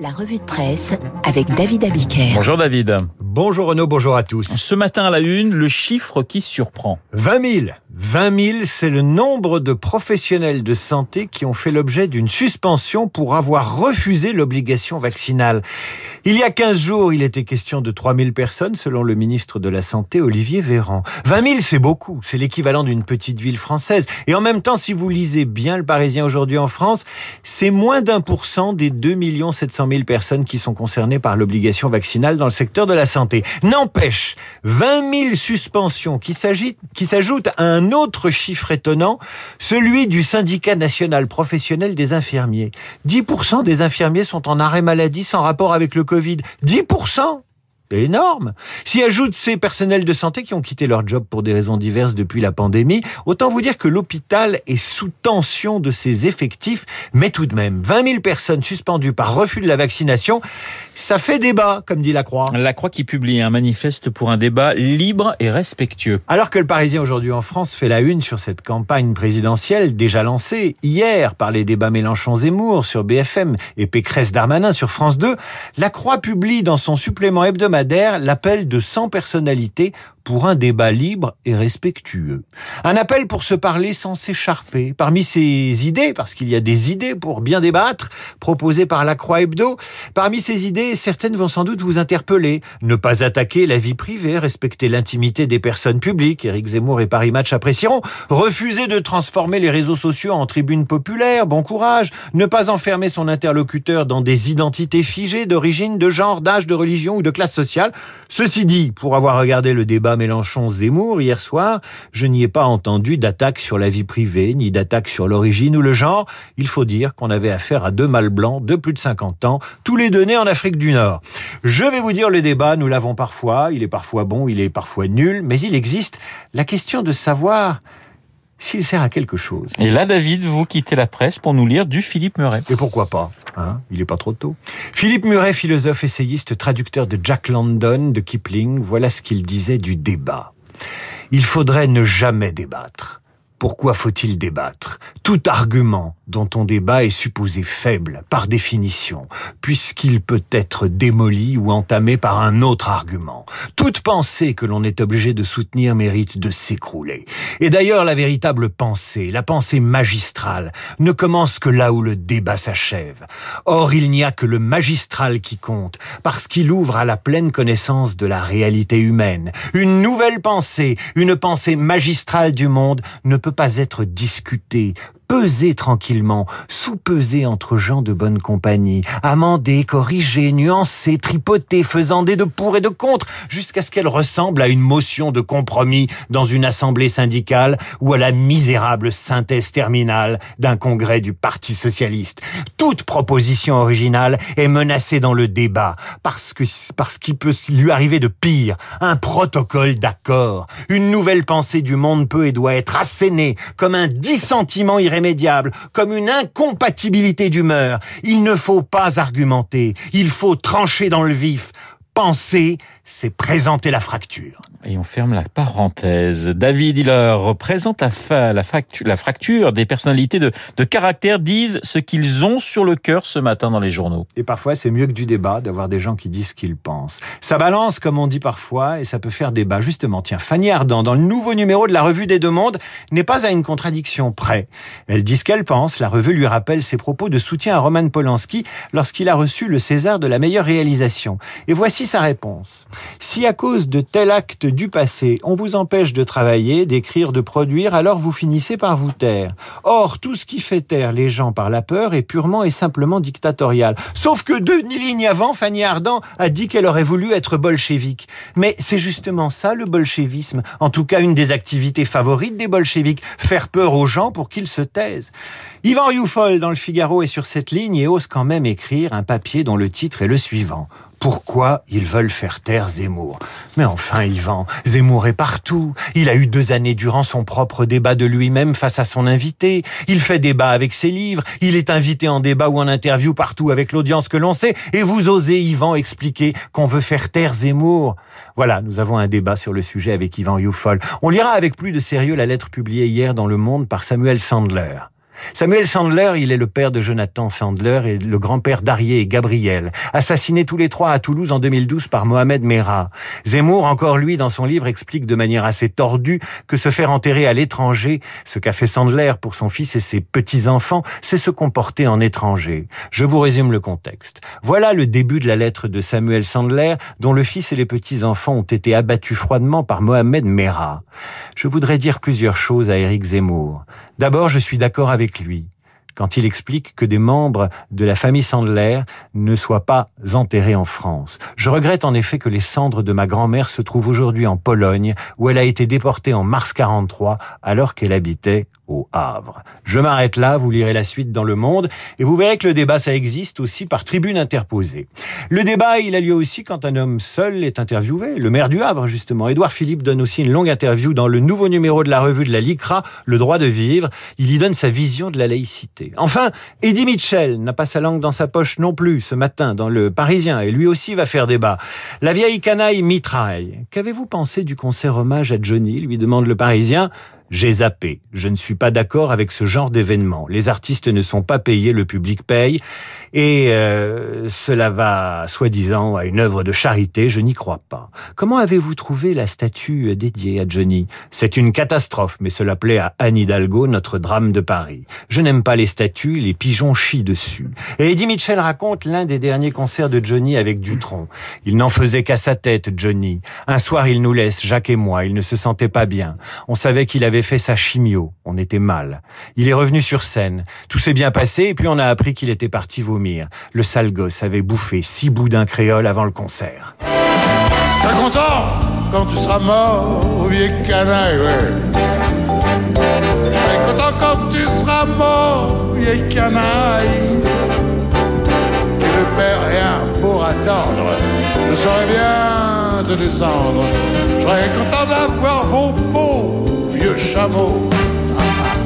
La revue de presse avec David Abiker. Bonjour David. Bonjour Renaud, bonjour à tous. Ce matin à la une, le chiffre qui surprend. 20 000. 20 000, c'est le nombre de professionnels de santé qui ont fait l'objet d'une suspension pour avoir refusé l'obligation vaccinale. Il y a 15 jours, il était question de 3 000 personnes, selon le ministre de la Santé, Olivier Véran. 20 000, c'est beaucoup. C'est l'équivalent d'une petite ville française. Et en même temps, si vous lisez bien le Parisien aujourd'hui en France, c'est moins d'un pour cent des 2 700 000 personnes qui sont concernées par l'obligation vaccinale dans le secteur de la santé. N'empêche, 20 000 suspensions qui s'ajoutent à un autre chiffre étonnant, celui du syndicat national professionnel des infirmiers. 10% des infirmiers sont en arrêt maladie sans rapport avec le Covid. 10% énorme. S'y ajoutent ces personnels de santé qui ont quitté leur job pour des raisons diverses depuis la pandémie, autant vous dire que l'hôpital est sous tension de ses effectifs, mais tout de même, 20 000 personnes suspendues par refus de la vaccination, ça fait débat, comme dit la Croix. La Croix qui publie un manifeste pour un débat libre et respectueux. Alors que le Parisien aujourd'hui en France fait la une sur cette campagne présidentielle déjà lancée hier par les débats Mélenchon-Zemmour sur BFM et Pécresse-Darmanin sur France 2, la Croix publie dans son supplément hebdomadaire l'appel de 100 personnalités pour un débat libre et respectueux. Un appel pour se parler sans s'écharper. Parmi ces idées, parce qu'il y a des idées pour bien débattre, proposées par la Croix Hebdo, parmi ces idées, certaines vont sans doute vous interpeller. Ne pas attaquer la vie privée, respecter l'intimité des personnes publiques, Éric Zemmour et Paris Match apprécieront. Refuser de transformer les réseaux sociaux en tribune populaire, bon courage. Ne pas enfermer son interlocuteur dans des identités figées d'origine, de genre, d'âge, de religion ou de classe sociale. Ceci dit, pour avoir regardé le débat Mélenchon-Zemmour hier soir, je n'y ai pas entendu d'attaque sur la vie privée, ni d'attaque sur l'origine ou le genre. Il faut dire qu'on avait affaire à deux mâles blancs de plus de 50 ans, tous les deux nés en Afrique du Nord. Je vais vous dire le débat, nous l'avons parfois, il est parfois bon, il est parfois nul, mais il existe la question de savoir s'il sert à quelque chose. Et là, David, vous quittez la presse pour nous lire du Philippe Muret. Et pourquoi pas hein Il n'est pas trop tôt. Philippe Muret, philosophe, essayiste, traducteur de Jack London, de Kipling, voilà ce qu'il disait du débat. Il faudrait ne jamais débattre. Pourquoi faut-il débattre? Tout argument dont on débat est supposé faible, par définition, puisqu'il peut être démoli ou entamé par un autre argument. Toute pensée que l'on est obligé de soutenir mérite de s'écrouler. Et d'ailleurs, la véritable pensée, la pensée magistrale, ne commence que là où le débat s'achève. Or, il n'y a que le magistral qui compte, parce qu'il ouvre à la pleine connaissance de la réalité humaine. Une nouvelle pensée, une pensée magistrale du monde, ne peut pas être discutée, peser tranquillement, sous-peser entre gens de bonne compagnie, amender, corriger, nuancer, tripoter, faisant des de pour et de contre, jusqu'à ce qu'elle ressemble à une motion de compromis dans une assemblée syndicale ou à la misérable synthèse terminale d'un congrès du Parti socialiste. Toute proposition originale est menacée dans le débat parce que parce qu'il peut lui arriver de pire, un protocole d'accord. Une nouvelle pensée du monde peut et doit être assénée comme un dissentiment irrémédiable comme une incompatibilité d'humeur. Il ne faut pas argumenter, il faut trancher dans le vif. Penser, c'est présenter la fracture. Et on ferme la parenthèse. David, il représente la, la, la fracture des personnalités de, de caractère, disent ce qu'ils ont sur le cœur ce matin dans les journaux. Et parfois, c'est mieux que du débat d'avoir des gens qui disent ce qu'ils pensent. Ça balance, comme on dit parfois, et ça peut faire débat. Justement, tiens, Fanny Ardant, dans le nouveau numéro de la Revue des Deux Mondes, n'est pas à une contradiction près. Elle dit ce qu'elle pense. La revue lui rappelle ses propos de soutien à Roman Polanski lorsqu'il a reçu le César de la meilleure réalisation. Et voici sa réponse. Si à cause de tel acte du passé, on vous empêche de travailler, d'écrire, de produire, alors vous finissez par vous taire. Or, tout ce qui fait taire les gens par la peur est purement et simplement dictatorial. Sauf que deux lignes avant, Fanny Ardant a dit qu'elle aurait voulu être bolchevique. Mais c'est justement ça le bolchevisme, en tout cas une des activités favorites des bolcheviques, faire peur aux gens pour qu'ils se taisent. Yvan Youfol dans le Figaro est sur cette ligne et ose quand même écrire un papier dont le titre est le suivant pourquoi ils veulent faire taire Zemmour. Mais enfin, Yvan, Zemmour est partout. Il a eu deux années durant son propre débat de lui-même face à son invité. Il fait débat avec ses livres. Il est invité en débat ou en interview partout avec l'audience que l'on sait. Et vous osez, Yvan, expliquer qu'on veut faire taire Zemmour. Voilà, nous avons un débat sur le sujet avec Yvan Youfol. On lira avec plus de sérieux la lettre publiée hier dans Le Monde par Samuel Sandler. Samuel Sandler, il est le père de Jonathan Sandler et le grand-père d'Arié et Gabriel, assassinés tous les trois à Toulouse en 2012 par Mohamed Merah. Zemmour, encore lui, dans son livre, explique de manière assez tordue que se faire enterrer à l'étranger, ce qu'a fait Sandler pour son fils et ses petits-enfants, c'est se comporter en étranger. Je vous résume le contexte. Voilà le début de la lettre de Samuel Sandler, dont le fils et les petits-enfants ont été abattus froidement par Mohamed Merah. Je voudrais dire plusieurs choses à Éric Zemmour. D'abord, je suis d'accord avec lui quand il explique que des membres de la famille Sandler ne soient pas enterrés en France. Je regrette en effet que les cendres de ma grand-mère se trouvent aujourd'hui en Pologne, où elle a été déportée en mars 43 alors qu'elle habitait au Havre. Je m'arrête là, vous lirez la suite dans Le Monde, et vous verrez que le débat, ça existe aussi par tribune interposée. Le débat, il a lieu aussi quand un homme seul est interviewé, le maire du Havre, justement. Édouard Philippe donne aussi une longue interview dans le nouveau numéro de la revue de la LICRA, Le droit de vivre. Il y donne sa vision de la laïcité. Enfin, Eddie Mitchell n'a pas sa langue dans sa poche non plus ce matin dans le Parisien, et lui aussi va faire débat. La vieille canaille mitraille. Qu'avez-vous pensé du concert hommage à Johnny lui demande le Parisien. J'ai zappé. Je ne suis pas d'accord avec ce genre d'événement. Les artistes ne sont pas payés, le public paye. Et euh, cela va, soi-disant, à une œuvre de charité, je n'y crois pas. Comment avez-vous trouvé la statue dédiée à Johnny? C'est une catastrophe, mais cela plaît à Anne Hidalgo, notre drame de Paris. Je n'aime pas les statues, les pigeons chient dessus. Et Eddie Mitchell raconte l'un des derniers concerts de Johnny avec Dutronc. Il n'en faisait qu'à sa tête, Johnny. Un soir, il nous laisse, Jacques et moi. Il ne se sentait pas bien. On savait qu'il avait fait sa chimio. On était mal. Il est revenu sur scène. Tout s'est bien passé et puis on a appris qu'il était parti vomir. Le sale gosse avait bouffé six boudins créoles avant le concert. T'es content quand tu seras mort, vieille canaille. Je serai content quand tu seras mort, vieille canaille. Tu ne perds rien pour attendre. Je saurais bien te descendre. Je serais content d'avoir vos beaux vieux chameaux.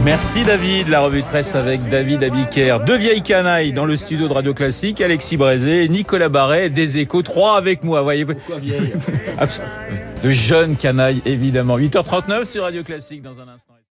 Merci David, la revue de presse avec David Abiker. Deux vieilles canailles dans le studio de Radio Classique, Alexis Brézé, Nicolas Barret, des échos, trois avec moi, voyez De jeunes canailles, évidemment. 8h39 sur Radio Classique dans un instant.